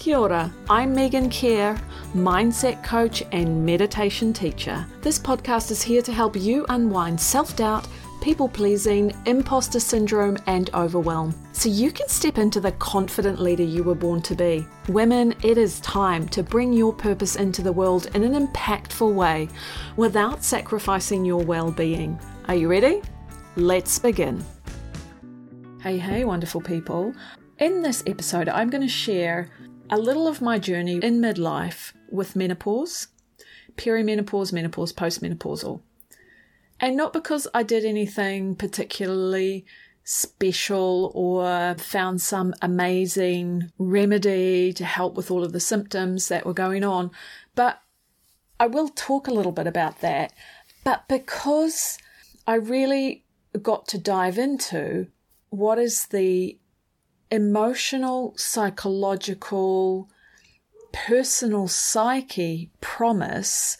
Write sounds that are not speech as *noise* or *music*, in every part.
Kia ora. I'm Meegan Care, mindset coach and meditation teacher. This podcast is here to help you unwind self doubt, people pleasing, imposter syndrome, and overwhelm so you can step into the confident leader you were born to be. Women, it is time to bring your purpose into the world in an impactful way without sacrificing your well being. Are you ready? Let's begin. Hey, hey, wonderful people. In this episode, I'm going to share a little of my journey in midlife with menopause, perimenopause, menopause, postmenopausal. And not because I did anything particularly special or found some amazing remedy to help with all of the symptoms that were going on, but I will talk a little bit about that. But because I really got to dive into what is the emotional, psychological, personal psyche promise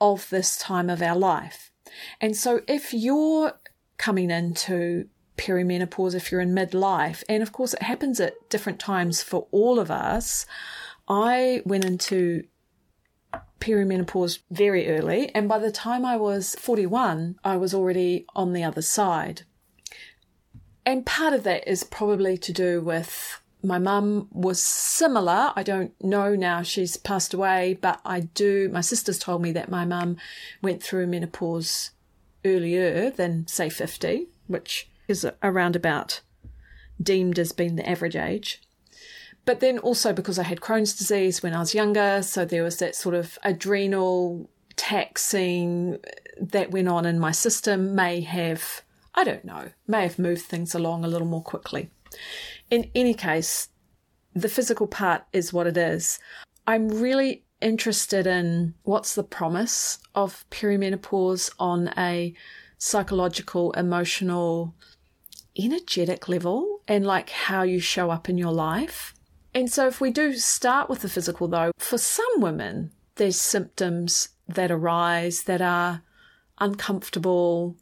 of this time of our life. And so if you're coming into perimenopause, if you're in midlife, and of course it happens at different times for all of us, I went into perimenopause very early, and by the time I was 41, I was already on the other side. And part of that is probably to do with my mum was similar. I don't know now, she's passed away, but I do. My sisters told me that my mum went through menopause earlier than, say, 50, which is around about deemed as being the average age. But then also because I had Crohn's disease when I was younger, so there was that sort of adrenal taxing that went on in my system, may have I don't know, may have moved things along a little more quickly. In any case, the physical part is what it is. I'm really interested in what's the promise of perimenopause on a psychological, emotional, energetic level and like how you show up in your life. And so, if we do start with the physical, though, for some women, there's symptoms that arise that are uncomfortable,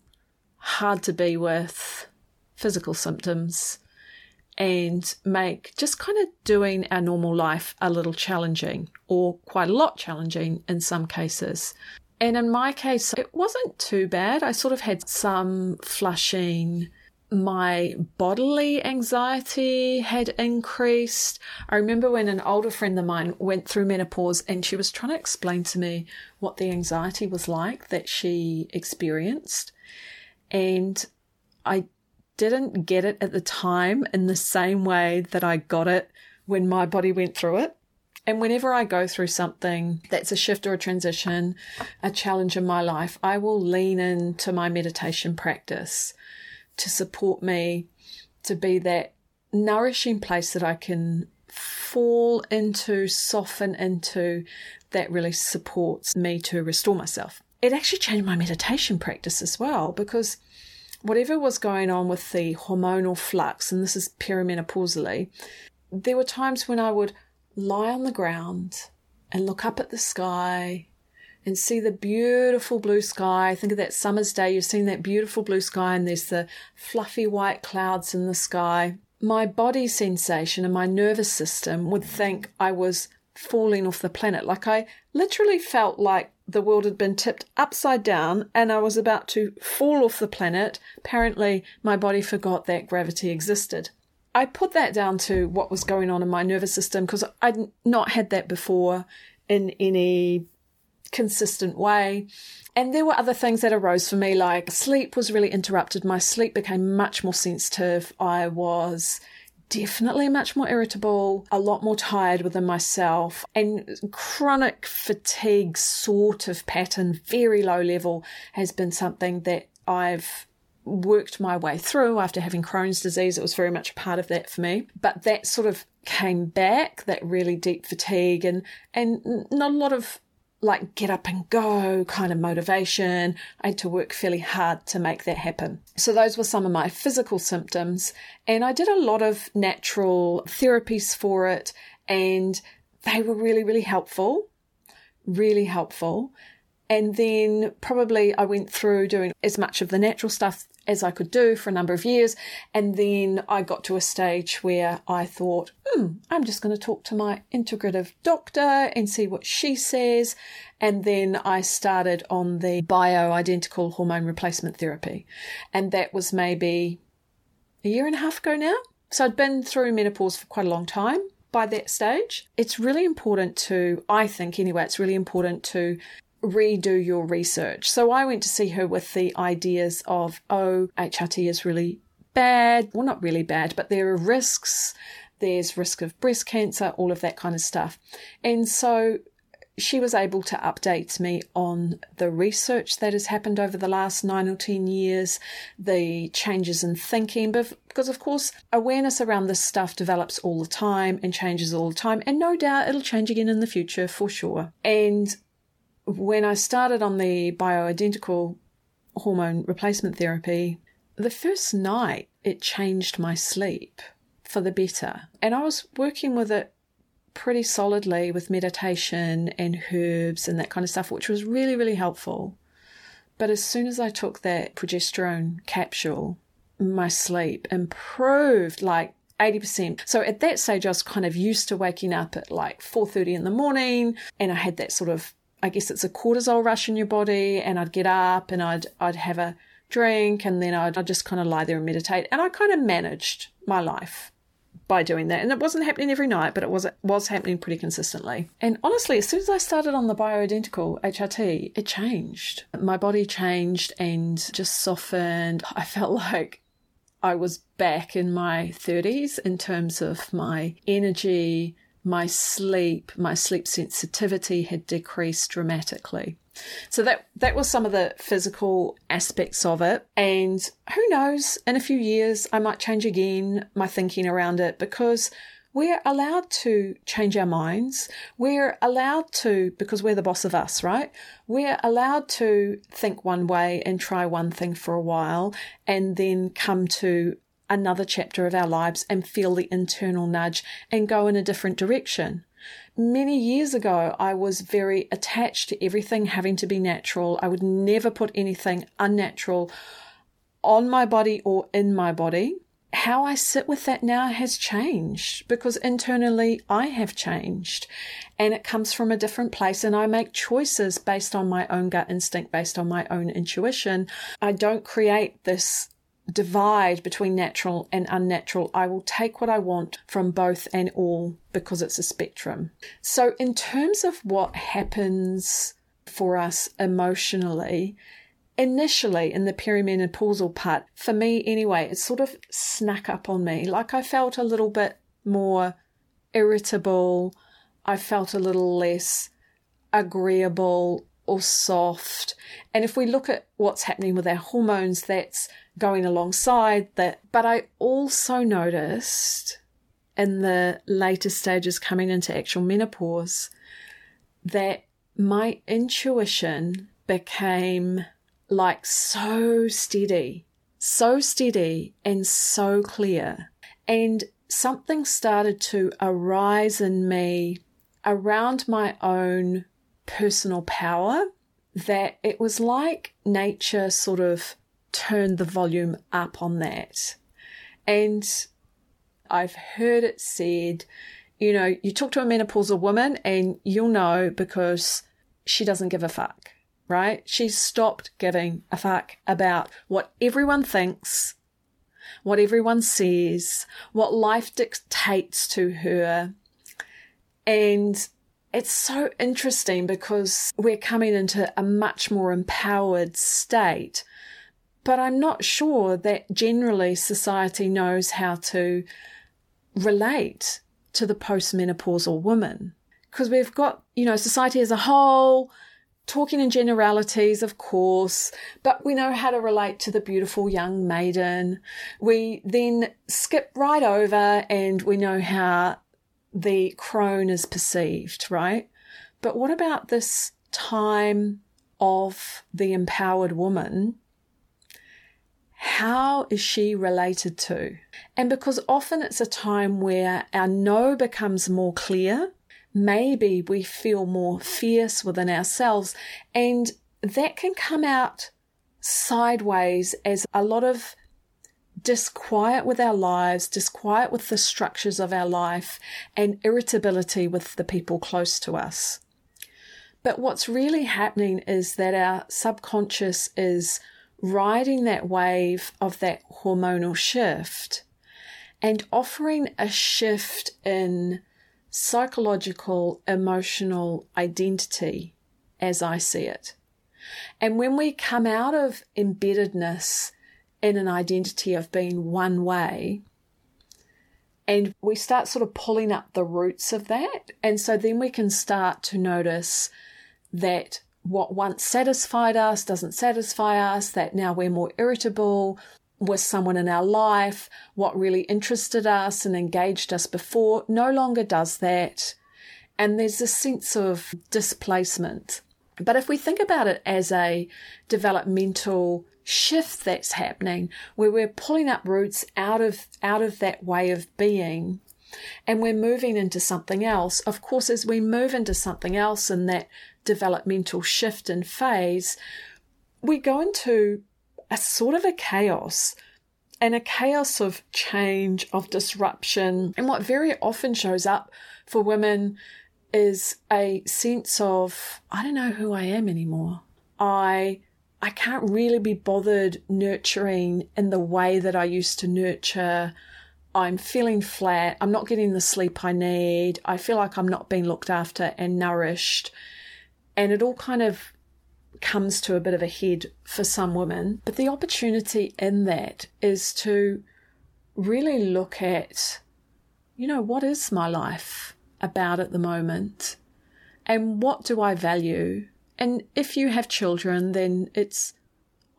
hard to be with, physical symptoms, and make just kind of doing our normal life a little challenging or quite a lot challenging in some cases. And in my case, it wasn't too bad. I sort of had some flushing. My bodily anxiety had increased. I remember when an older friend of mine went through menopause and she was trying to explain to me what the anxiety was like that she experienced. And I didn't get it at the time in the same way that I got it when my body went through it. And whenever I go through something that's a shift or a transition, a challenge in my life, I will lean into my meditation practice to support me to be that nourishing place that I can fall into, soften into, that really supports me to restore myself it actually changed my meditation practice as well because whatever was going on with the hormonal flux, and this is perimenopausally, there were times when I would lie on the ground and look up at the sky and see the beautiful blue sky. Think of that summer's day, you've seen that beautiful blue sky, and there's the fluffy white clouds in the sky. My body sensation and my nervous system would think I was falling off the planet. Like I literally felt like the world had been tipped upside down and I was about to fall off the planet. Apparently, my body forgot that gravity existed. I put that down to what was going on in my nervous system because I'd not had that before in any consistent way. And there were other things that arose for me, like sleep was really interrupted. My sleep became much more sensitive. I was definitely much more irritable, a lot more tired within myself, and chronic fatigue sort of pattern, very low level, has been something that I've worked my way through after having Crohn's disease. It was very much a part of that for me. But that sort of came back, that really deep fatigue and and not a lot of like get up and go kind of motivation. I had to work fairly hard to make that happen. So those were some of my physical symptoms and I did a lot of natural therapies for it and they were really, really helpful, really helpful. And then probably I went through doing as much of the natural stuff as I could do for a number of years. And then I got to a stage where I thought, hmm, I'm just going to talk to my integrative doctor and see what she says. And then I started on the bioidentical hormone replacement therapy. And that was maybe a year and a half ago now. So I'd been through menopause for quite a long time by that stage. It's really important to, I think anyway, it's really important to redo your research. So I went to see her with the ideas of, oh, HRT is really bad. Well, not really bad, but there are risks. There's risk of breast cancer, all of that kind of stuff. And so she was able to update me on the research that has happened over the last nine or 10 years, the changes in thinking, because of course, awareness around this stuff develops all the time and changes all the time. And no doubt it'll change again in the future for sure. And when I started on the bioidentical hormone replacement therapy, the first night it changed my sleep for the better. And I was working with it pretty solidly with meditation and herbs and that kind of stuff, which was really, really helpful. But as soon as I took that progesterone capsule, my sleep improved like 80%. So at that stage I was kind of used to waking up at like 4:30 in the morning and I had that sort of I guess it's a cortisol rush in your body and I'd get up and I'd I'd have a drink and then I'd, I'd just kind of lie there and meditate and I kind of managed my life by doing that. And it wasn't happening every night, but it was it was happening pretty consistently. And honestly, as soon as I started on the bioidentical HRT, it changed. My body changed and just softened. I felt *laughs* like I was back in my 30s in terms of my energy, my sleep, my sleep sensitivity had decreased dramatically. So that that was some of the physical aspects of it. And who knows, in a few years I might change again my thinking around it because we're allowed to change our minds. We're allowed to, because we're the boss of us, right? We're allowed to think one way and try one thing for a while and then come to another chapter of our lives and feel the internal nudge and go in a different direction. Many years ago, I was very attached to everything having to be natural. I would never put anything unnatural on my body or in my body. How I sit with that now has changed because internally I have changed and it comes from a different place and I make choices based on my own gut instinct, based on my own intuition. I don't create this divide between natural and unnatural. I will take what I want from both and all because it's a spectrum. So, in terms of what happens for us emotionally, initially in the perimenopausal part, for me anyway, it sort of snuck up on me. Like I felt a little bit more irritable, I felt a little less agreeable or soft. And if we look at what's happening with our hormones, that's going alongside that. But I also noticed in the later stages coming into actual menopause that my intuition became like so steady, so steady and so clear. And something started to arise in me around my own personal power that it was like nature sort of turned the volume up on that. And I've heard it said, you know, you talk to a menopausal woman and you'll know because she doesn't give a fuck, right? She's stopped giving a fuck about what everyone thinks, what everyone says, what life dictates to her. And it's so interesting because we're coming into a much more empowered state. But I'm not sure that generally society knows how to relate to the postmenopausal woman. Because we've got, you know, society as a whole, talking in generalities, of course, but we know how to relate to the beautiful young maiden. We then skip right over and we know how the crone is perceived, right? But what about this time of the empowered woman? How is she related to? And because often it's a time where our no becomes more clear, maybe we feel more fierce within ourselves, and that can come out sideways as a lot of disquiet with our lives, disquiet with the structures of our life, and irritability with the people close to us. But what's really happening is that our subconscious is riding that wave of that hormonal shift and offering a shift in psychological, emotional identity as I see it. And when we come out of embeddedness in an identity of being one way, and we start sort of pulling up the roots of that. And so then we can start to notice that what once satisfied us doesn't satisfy us, that now we're more irritable with someone in our life, what really interested us and engaged us before no longer does that. And there's a sense of displacement. But if we think about it as a developmental shift that's happening where we're pulling up roots out of out of that way of being and we're moving into something else of course as we move into something else in that developmental shift and phase we go into a sort of a chaos and a chaos of change of disruption and what very often shows up for women is a sense of I don't know who I am anymore. I I can't really be bothered nurturing in the way that I used to nurture. I'm feeling flat. I'm not getting the sleep I need. I feel like I'm not being looked after and nourished. And it all kind of comes to a bit of a head for some women. But the opportunity in that is to really look at, you know, what is my life about at the moment? And what do I value? And if you have children, then it's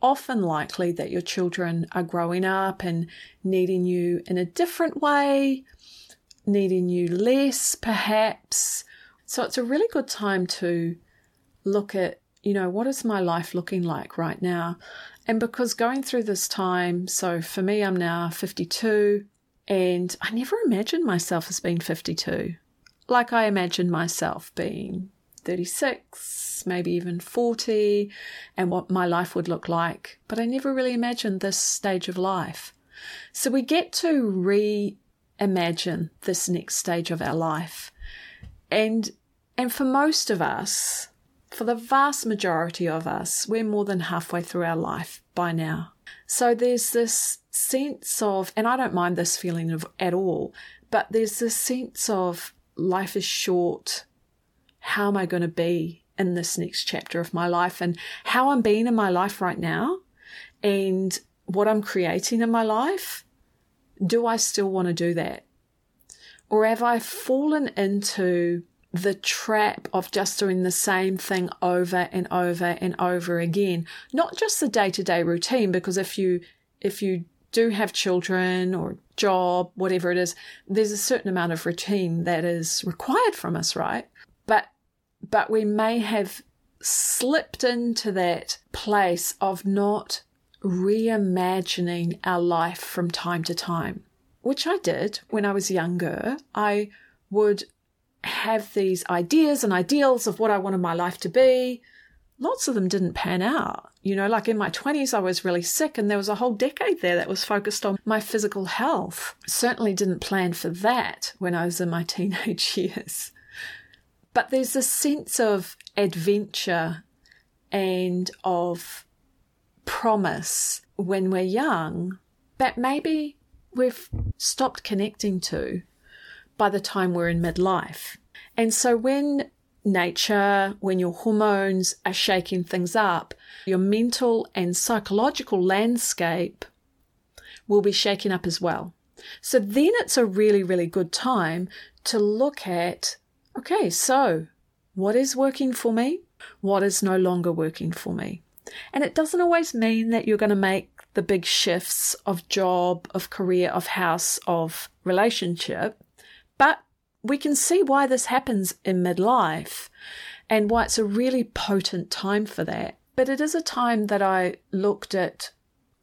often likely that your children are growing up and needing you in a different way, needing you less, perhaps. So it's a really good time to look at, you know, what is my life looking like right now? And because going through this time, so for me, I'm now 52, and I never imagined myself as being 52. Like I imagined myself being 36, maybe even 40, and what my life would look like. But I never really imagined this stage of life. So we get to reimagine this next stage of our life. And and for most of us, for the vast majority of us, we're more than halfway through our life by now. So there's this sense of, and I don't mind this feeling of at all, but there's this sense of life is short how am I going to be in this next chapter of my life and how I'm being in my life right now and what I'm creating in my life. Do I still want to do that? Or have I fallen into the trap of just doing the same thing over and over and over again? Not just the day to day routine, because if you, if you do have children or job, whatever it is, there's a certain amount of routine that is required from us, right? But we may have slipped into that place of not reimagining our life from time to time, which I did when I was younger. I would have these ideas and ideals of what I wanted my life to be. Lots of them didn't pan out. You know, like in my 20s, I was really sick, and there was a whole decade there that was focused on my physical health. Certainly didn't plan for that when I was in my *laughs* teenage years. But there's a sense of adventure and of promise when we're young that maybe we've stopped connecting to by the time we're in midlife. And so when nature, when your hormones are shaking things up, your mental and psychological landscape will be shaken up as well. So then it's a really, really good time to look at Okay, so what is working for me? What is no longer working for me? And it doesn't always mean that you're going to make the big shifts of job, of career, of house, of relationship, but we can see why this happens in midlife and why it's a really potent time for that. But it is a time that I looked at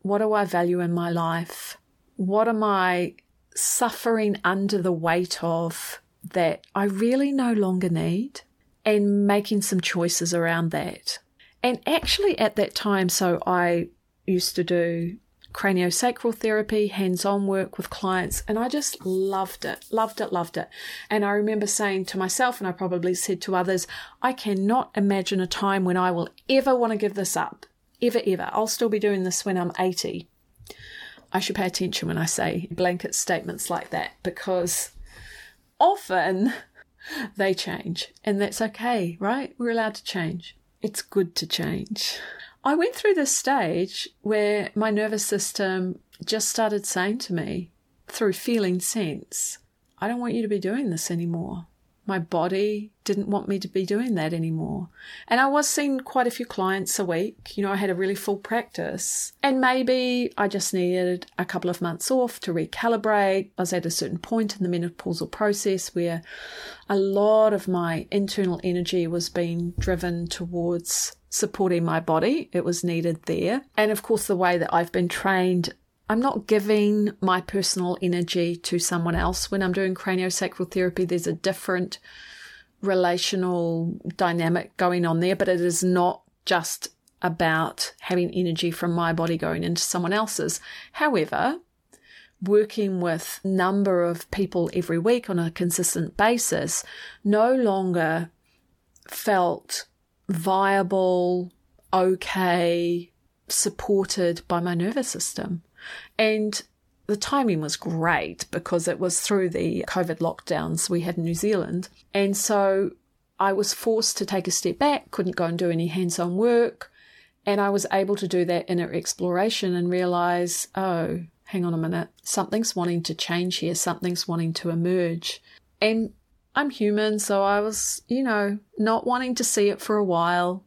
what do I value in my life? What am I suffering under the weight of? That I really no longer need and making some choices around that. And actually, at that time, so I used to do craniosacral therapy, hands on work with clients, and I just loved it, loved it, loved it. And I remember saying to myself, and I probably said to others, I cannot imagine a time when I will ever want to give this up. Ever, ever. I'll still be doing this when I'm 80. I should pay attention when I say blanket statements like that because often *laughs* they change and that's okay, right? We're allowed to change. It's good to change. I went through this stage where my nervous system just started saying to me through feeling sense, I don't want you to be doing this anymore my body didn't want me to be doing that anymore. And I was seeing quite a few clients a week. You know, I had a really full practice. And maybe I just needed a couple of months off to recalibrate. I was at a certain point in the menopausal process where a lot of my internal energy was being driven towards supporting my body. It was needed there. And of course, the way that I've been trained I'm not giving my personal energy to someone else. When I'm doing craniosacral therapy, there's a different relational dynamic going on there, but it is not just about having energy from my body going into someone else's. However, working with number of people every week on a consistent basis no longer felt viable, okay, supported by my nervous system. And the timing was great because it was through the COVID lockdowns we had in New Zealand. And so I was forced to take a step back, couldn't go and do any hands on work. And I was able to do that inner exploration and realize, oh, hang on a minute, something's wanting to change here, something's wanting to emerge. And I'm human, so I was, you know, not wanting to see it for a while.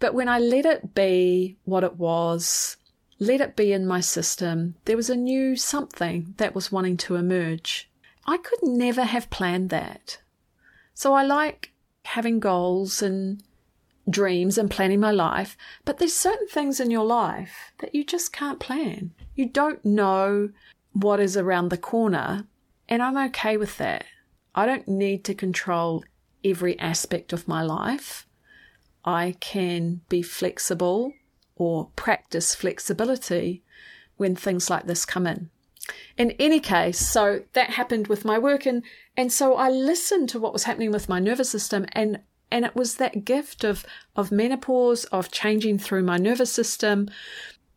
But when I let it be what it was, let it be in my system. There was a new something that was wanting to emerge. I could never have planned that. So I like having goals and dreams and planning my life, but there's certain things in your life that you just can't plan. You don't know what is around the corner, and I'm okay with that. I don't need to control every aspect of my life. I can be flexible or practice flexibility when things like this come in. In any case, so that happened with my work and and so I listened to what was happening with my nervous system and and it was that gift of of menopause, of changing through my nervous system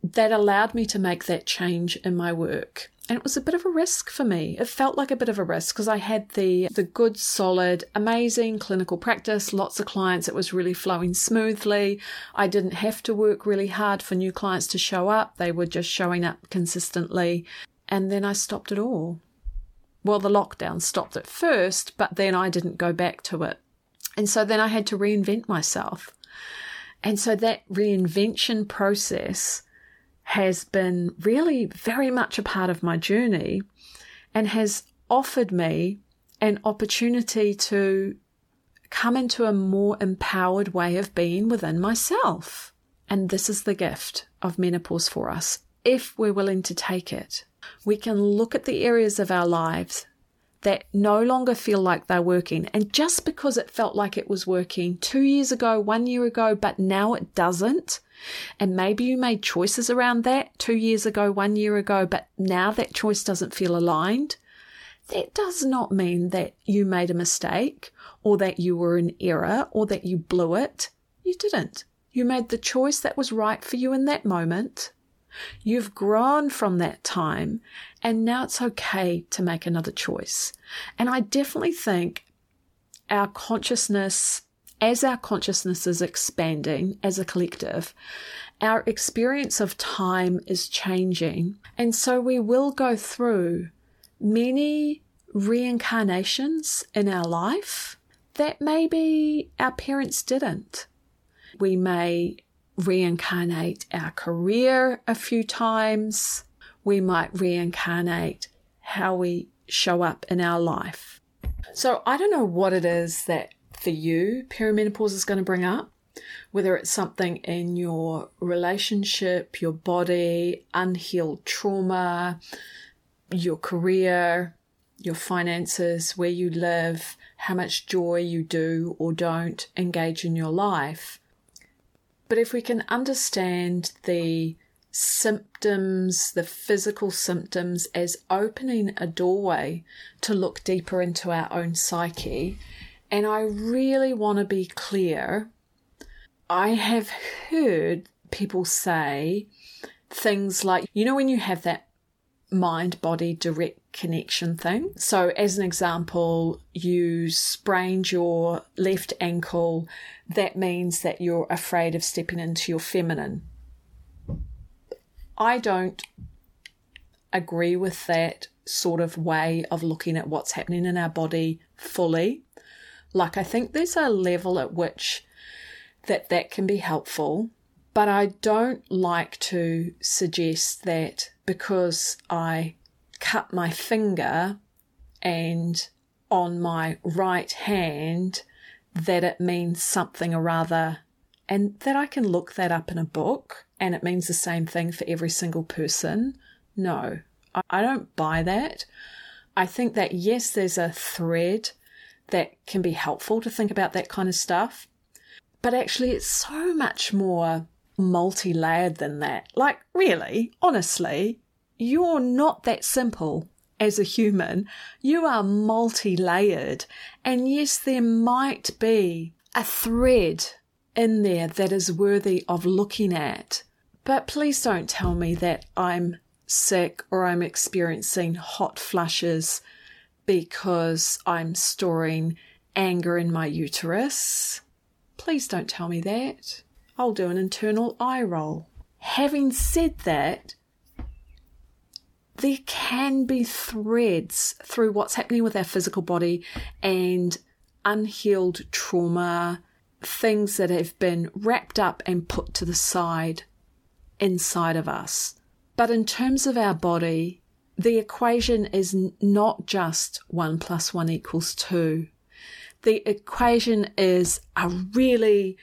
that allowed me to make that change in my work and it was a bit of a risk for me. It felt like a bit of a risk because I had the the good, solid, amazing clinical practice, lots of clients. It was really flowing smoothly. I didn't have to work really hard for new clients to show up. They were just showing up consistently. And then I stopped it all. Well, the lockdown stopped it first, but then I didn't go back to it. And so then I had to reinvent myself. And so that reinvention process has been really very much a part of my journey and has offered me an opportunity to come into a more empowered way of being within myself. And this is the gift of menopause for us. If we're willing to take it, we can look at the areas of our lives that no longer feel like they're working. And just because it felt like it was working two years ago, one year ago, but now it doesn't, and maybe you made choices around that two years ago, one year ago, but now that choice doesn't feel aligned. That does not mean that you made a mistake or that you were in error or that you blew it. You didn't. You made the choice that was right for you in that moment. You've grown from that time and now it's okay to make another choice. And I definitely think our consciousness as our consciousness is expanding as a collective, our experience of time is changing. And so we will go through many reincarnations in our life that maybe our parents didn't. We may reincarnate our career a few times. We might reincarnate how we show up in our life. So I don't know what it is that for you perimenopause is going to bring up, whether it's something in your relationship, your body, unhealed trauma, your career, your finances, where you live, how much joy you do or don't engage in your life. But if we can understand the symptoms, the physical symptoms, as opening a doorway to look deeper into our own psyche, and I really want to be clear, I have heard people say things like, you know, when you have that mind body direct connection thing. So, as an example, you sprained your left ankle, that means that you're afraid of stepping into your feminine. I don't agree with that sort of way of looking at what's happening in our body fully. Like, I think there's a level at which that that can be helpful, but I don't like to suggest that because I cut my finger and on my right hand that it means something or other and that I can look that up in a book and it means the same thing for every single person. No, I don't buy that. I think that yes, there's a thread that can be helpful to think about that kind of stuff, but actually it's so much more multi layered than that. Like, really, honestly, you're not that simple as a human. You are multi layered. And yes, there might be a thread in there that is worthy of looking at. But please don't tell me that I'm sick or I'm experiencing hot flushes because I'm storing anger in my uterus. Please don't tell me that. I'll do an internal eye roll. Having said that, there can be threads through what's happening with our physical body and unhealed trauma, things that have been wrapped up and put to the side inside of us. But in terms of our body, the equation is not just 1 plus 1 equals 2. The equation is a really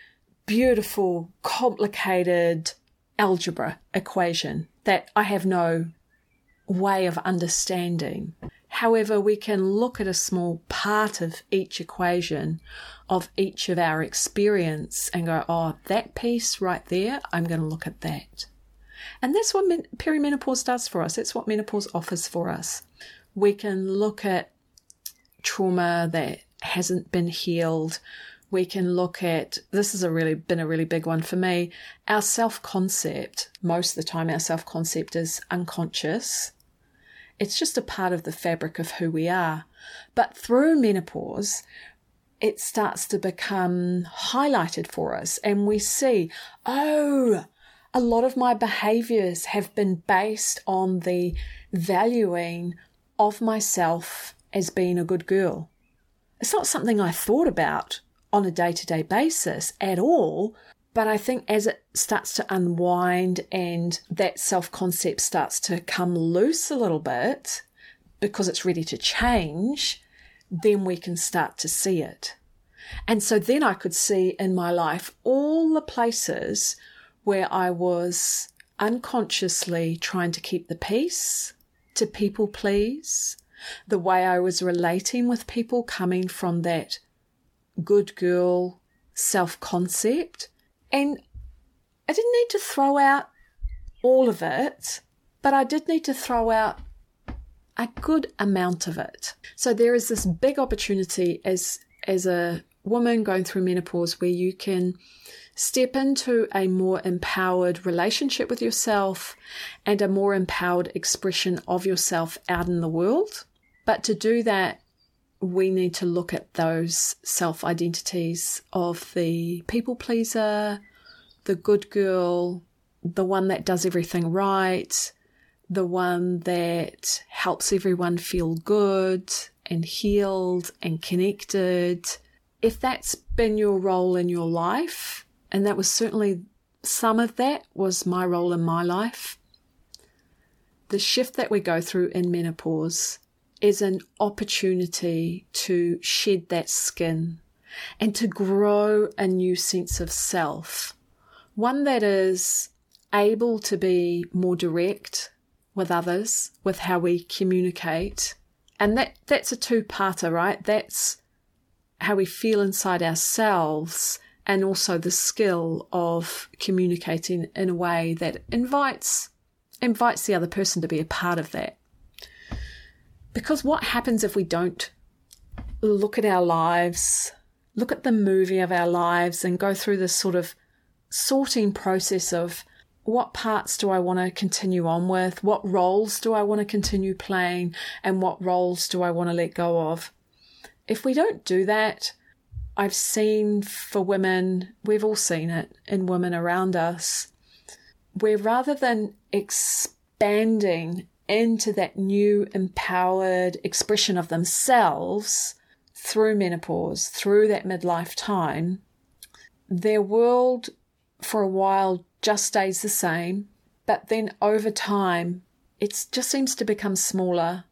beautiful, complicated algebra equation that I have no way of understanding. However, we can look at a small part of each equation of each of our experience and go, oh, that piece right there, I'm going to look at that. And that's what perimenopause does for us. It's what menopause offers for us. We can look at trauma that hasn't been healed. We can look at this has a really been a really big one for me. Our self concept, most of the time, our self concept is unconscious. It's just a part of the fabric of who we are. But through menopause, it starts to become highlighted for us, and we see, oh, a lot of my behaviors have been based on the valuing of myself as being a good girl. It's not something I thought about on a day to day basis at all, but I think as it starts to unwind and that self concept starts to come loose a little bit because it's ready to change, then we can start to see it. And so then I could see in my life all the places where I was unconsciously trying to keep the peace, to people please, the way I was relating with people coming from that good girl self concept and I didn't need to throw out all of it, but I did need to throw out a good amount of it. So there is this big opportunity as as a woman going through menopause where you can step into a more empowered relationship with yourself and a more empowered expression of yourself out in the world. But to do that, we need to look at those self identities of the people pleaser, the good girl, the one that does everything right, the one that helps everyone feel good and healed and connected. If that's been your role in your life, and that was certainly some of that was my role in my life, the shift that we go through in menopause is an opportunity to shed that skin and to grow a new sense of self, one that is able to be more direct with others, with how we communicate. And that, that's a two parter, right? That's how we feel inside ourselves and also the skill of communicating in a way that invites invites the other person to be a part of that. Because what happens if we don't look at our lives, look at the movie of our lives, and go through this sort of sorting process of what parts do I want to continue on with? What roles do I want to continue playing? And what roles do I want to let go of? If we don't do that, I've seen for women, we've all seen it in women around us, where rather than expanding into that new empowered expression of themselves through menopause, through that midlife time, their world for a while just stays the same, but then over time, it just seems to become smaller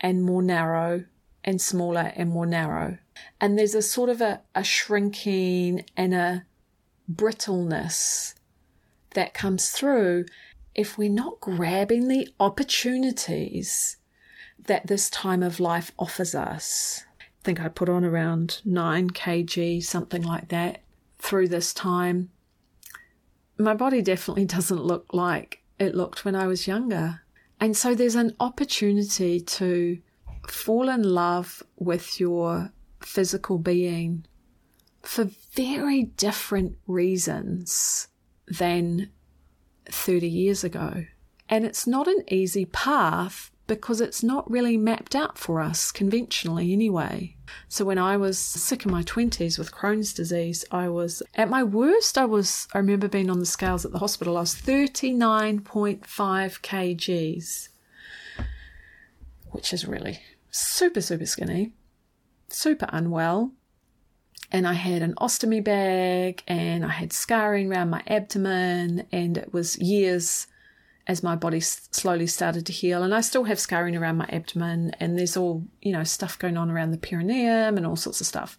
and more narrow and smaller and more narrow. And there's a sort of a, a shrinking and a brittleness that comes through if we're not grabbing the opportunities that this time of life offers us. I think I put on around 9 kg, something like that, through this time. My body definitely *laughs* doesn't look like it looked when I was younger. And so there's an opportunity to fall in love with your physical being for very different reasons than 30 years ago. And it's not an easy path because it's not really mapped out for us conventionally anyway. So when I was sick in my 20s with Crohn's disease, I was at my worst I was I remember being on the scales at the hospital I was 39.5 kgs which is really super super skinny super unwell. And I had an ostomy bag and I had scarring around my abdomen, and it was years as my body slowly started to heal. And I still have scarring around my abdomen, and there's all, you know, stuff going on around the perineum and all sorts of stuff.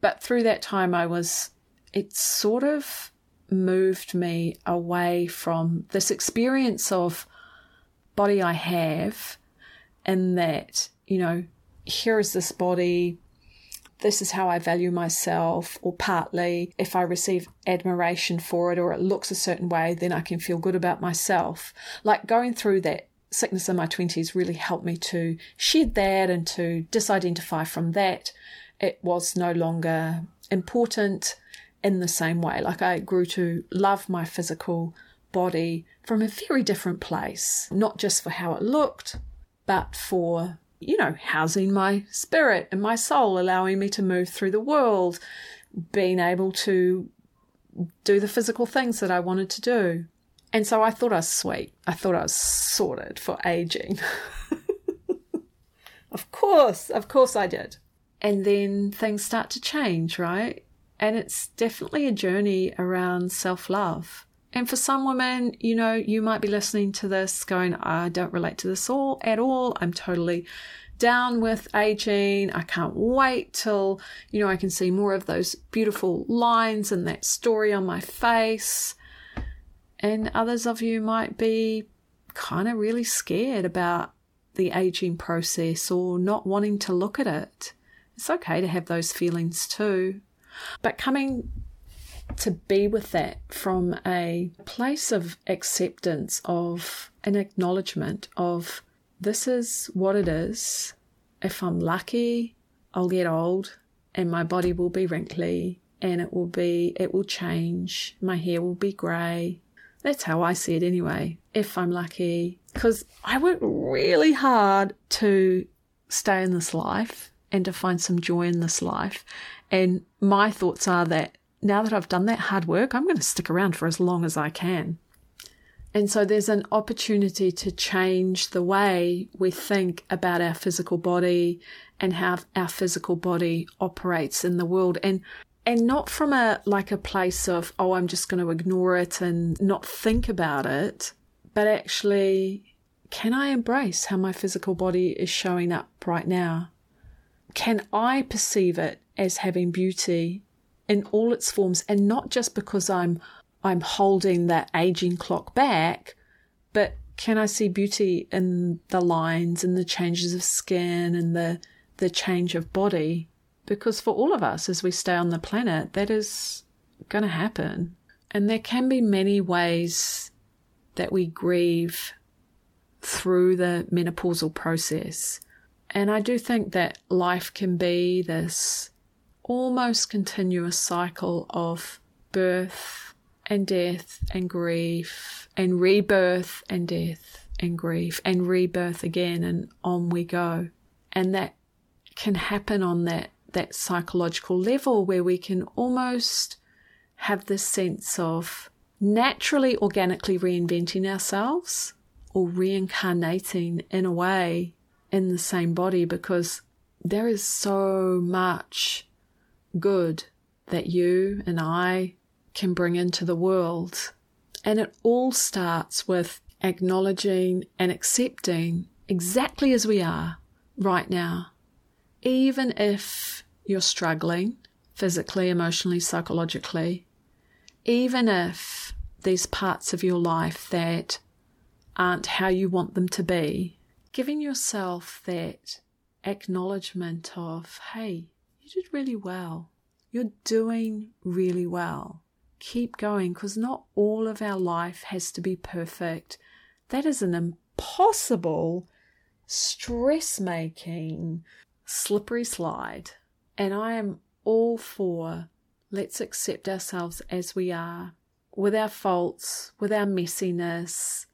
But through that time, I was, it sort of moved me away from this experience of body I have, and that, you know, here is this body, this is how I value myself, or partly if I receive admiration for it or it looks a certain way, then I can feel good about myself. Like going through that sickness in my 20s really helped me to shed that and to disidentify from that. It was no longer important in the same way. Like I grew to love my physical body from a very different place, not just for how it looked, but for you know, housing my spirit and my soul, allowing me to move through the world, being able to do the physical things that I wanted to do. And so I thought I was sweet. I thought I was sorted for aging. *laughs* of course, of course I did. And then things start to change, right? And it's definitely a journey around self love. And for some women, you know, you might be listening to this going, I don't relate to this all at all. I'm totally down with aging. I can't wait till, you know, I can see more of those beautiful lines and that story on my face. And others of you might be kind of really scared about the aging process or not wanting to look at it. It's okay to have those feelings too. But coming to be with that from a place of acceptance, of an acknowledgement of this is what it is. If I'm lucky, I'll get old and my body will be wrinkly and it will be, it will change. My hair will be grey. That's how I see it anyway, if I'm lucky. Because I work really hard to stay in this life and to find some joy in this life. And my thoughts are that now that I've done that hard work, I'm going to stick around for as long as I can. And so there's an opportunity to change the way we think about our physical body and how our physical body operates in the world. And and not from a like a place of, oh, I'm just going to ignore it and not think about it, but actually, can I embrace how my physical body is showing up right now? Can I perceive it as having beauty in all its forms and not just because I'm I'm holding that aging clock back, but can I see beauty in the lines and the changes of skin and the the change of body? Because for all of us as we stay on the planet, that is going to happen. And there can be many ways that we grieve through the menopausal process. And I do think that life can be this almost continuous cycle of birth and death and grief and rebirth and death and grief and rebirth again and on we go. And that can happen on that, that psychological level where we can almost have this sense of naturally, organically reinventing ourselves or reincarnating in a way in the same body because there is so much good that you and I can bring into the world. And it all starts with acknowledging and accepting exactly as we are right now. Even if you're struggling physically, emotionally, psychologically, even if there's parts of your life that aren't how you want them to be, giving yourself that acknowledgement of, hey, did really well. You're doing really well. Keep going because not all of our life has to be perfect. That is an impossible, stress making, slippery slide. And I am all for let's accept ourselves as we are, with our faults, with our messiness,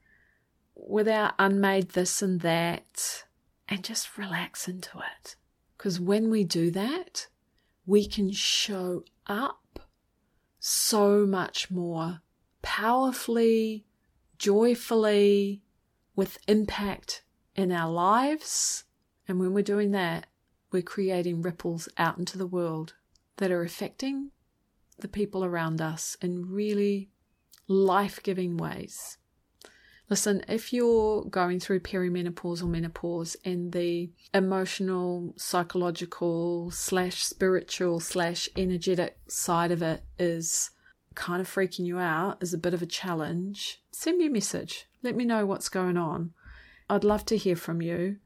with our unmade this and that, and just relax into it. Because when we do that, we can show up so much more powerfully, joyfully, with impact in our lives. And when we're doing that, we're creating ripples out into the world that are affecting the people around us in really life giving ways. Listen, if you're going through perimenopause or menopause and the emotional, psychological, slash spiritual, slash energetic side of it is kind of freaking you out, is a bit of a challenge, send me a message. Let me know what's going on. I'd love to hear from you.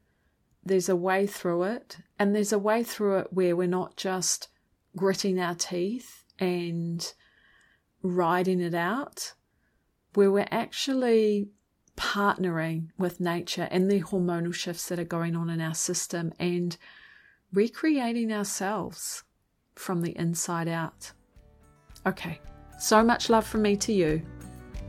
There's a way through it, and there's a way through it where we're not just gritting our teeth and riding it out, where we're actually partnering with nature and the hormonal shifts that are going on in our system and recreating ourselves from the inside out. Okay, so much love from me to you.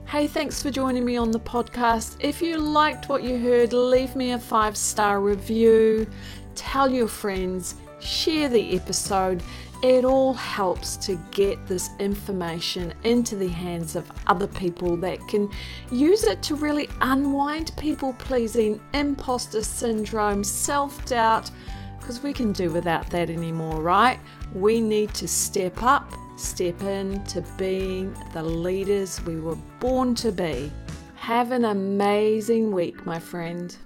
Hey, thanks for joining me on the podcast. If you liked what you heard, leave me a five star review, tell your friends, share the episode it all helps to get this information into the hands of other people that can use it to really unwind people pleasing, imposter syndrome, self doubt, because we can do without that anymore, right? We need to step up, step in to being the leaders we were born to be. Have an amazing week, my friend.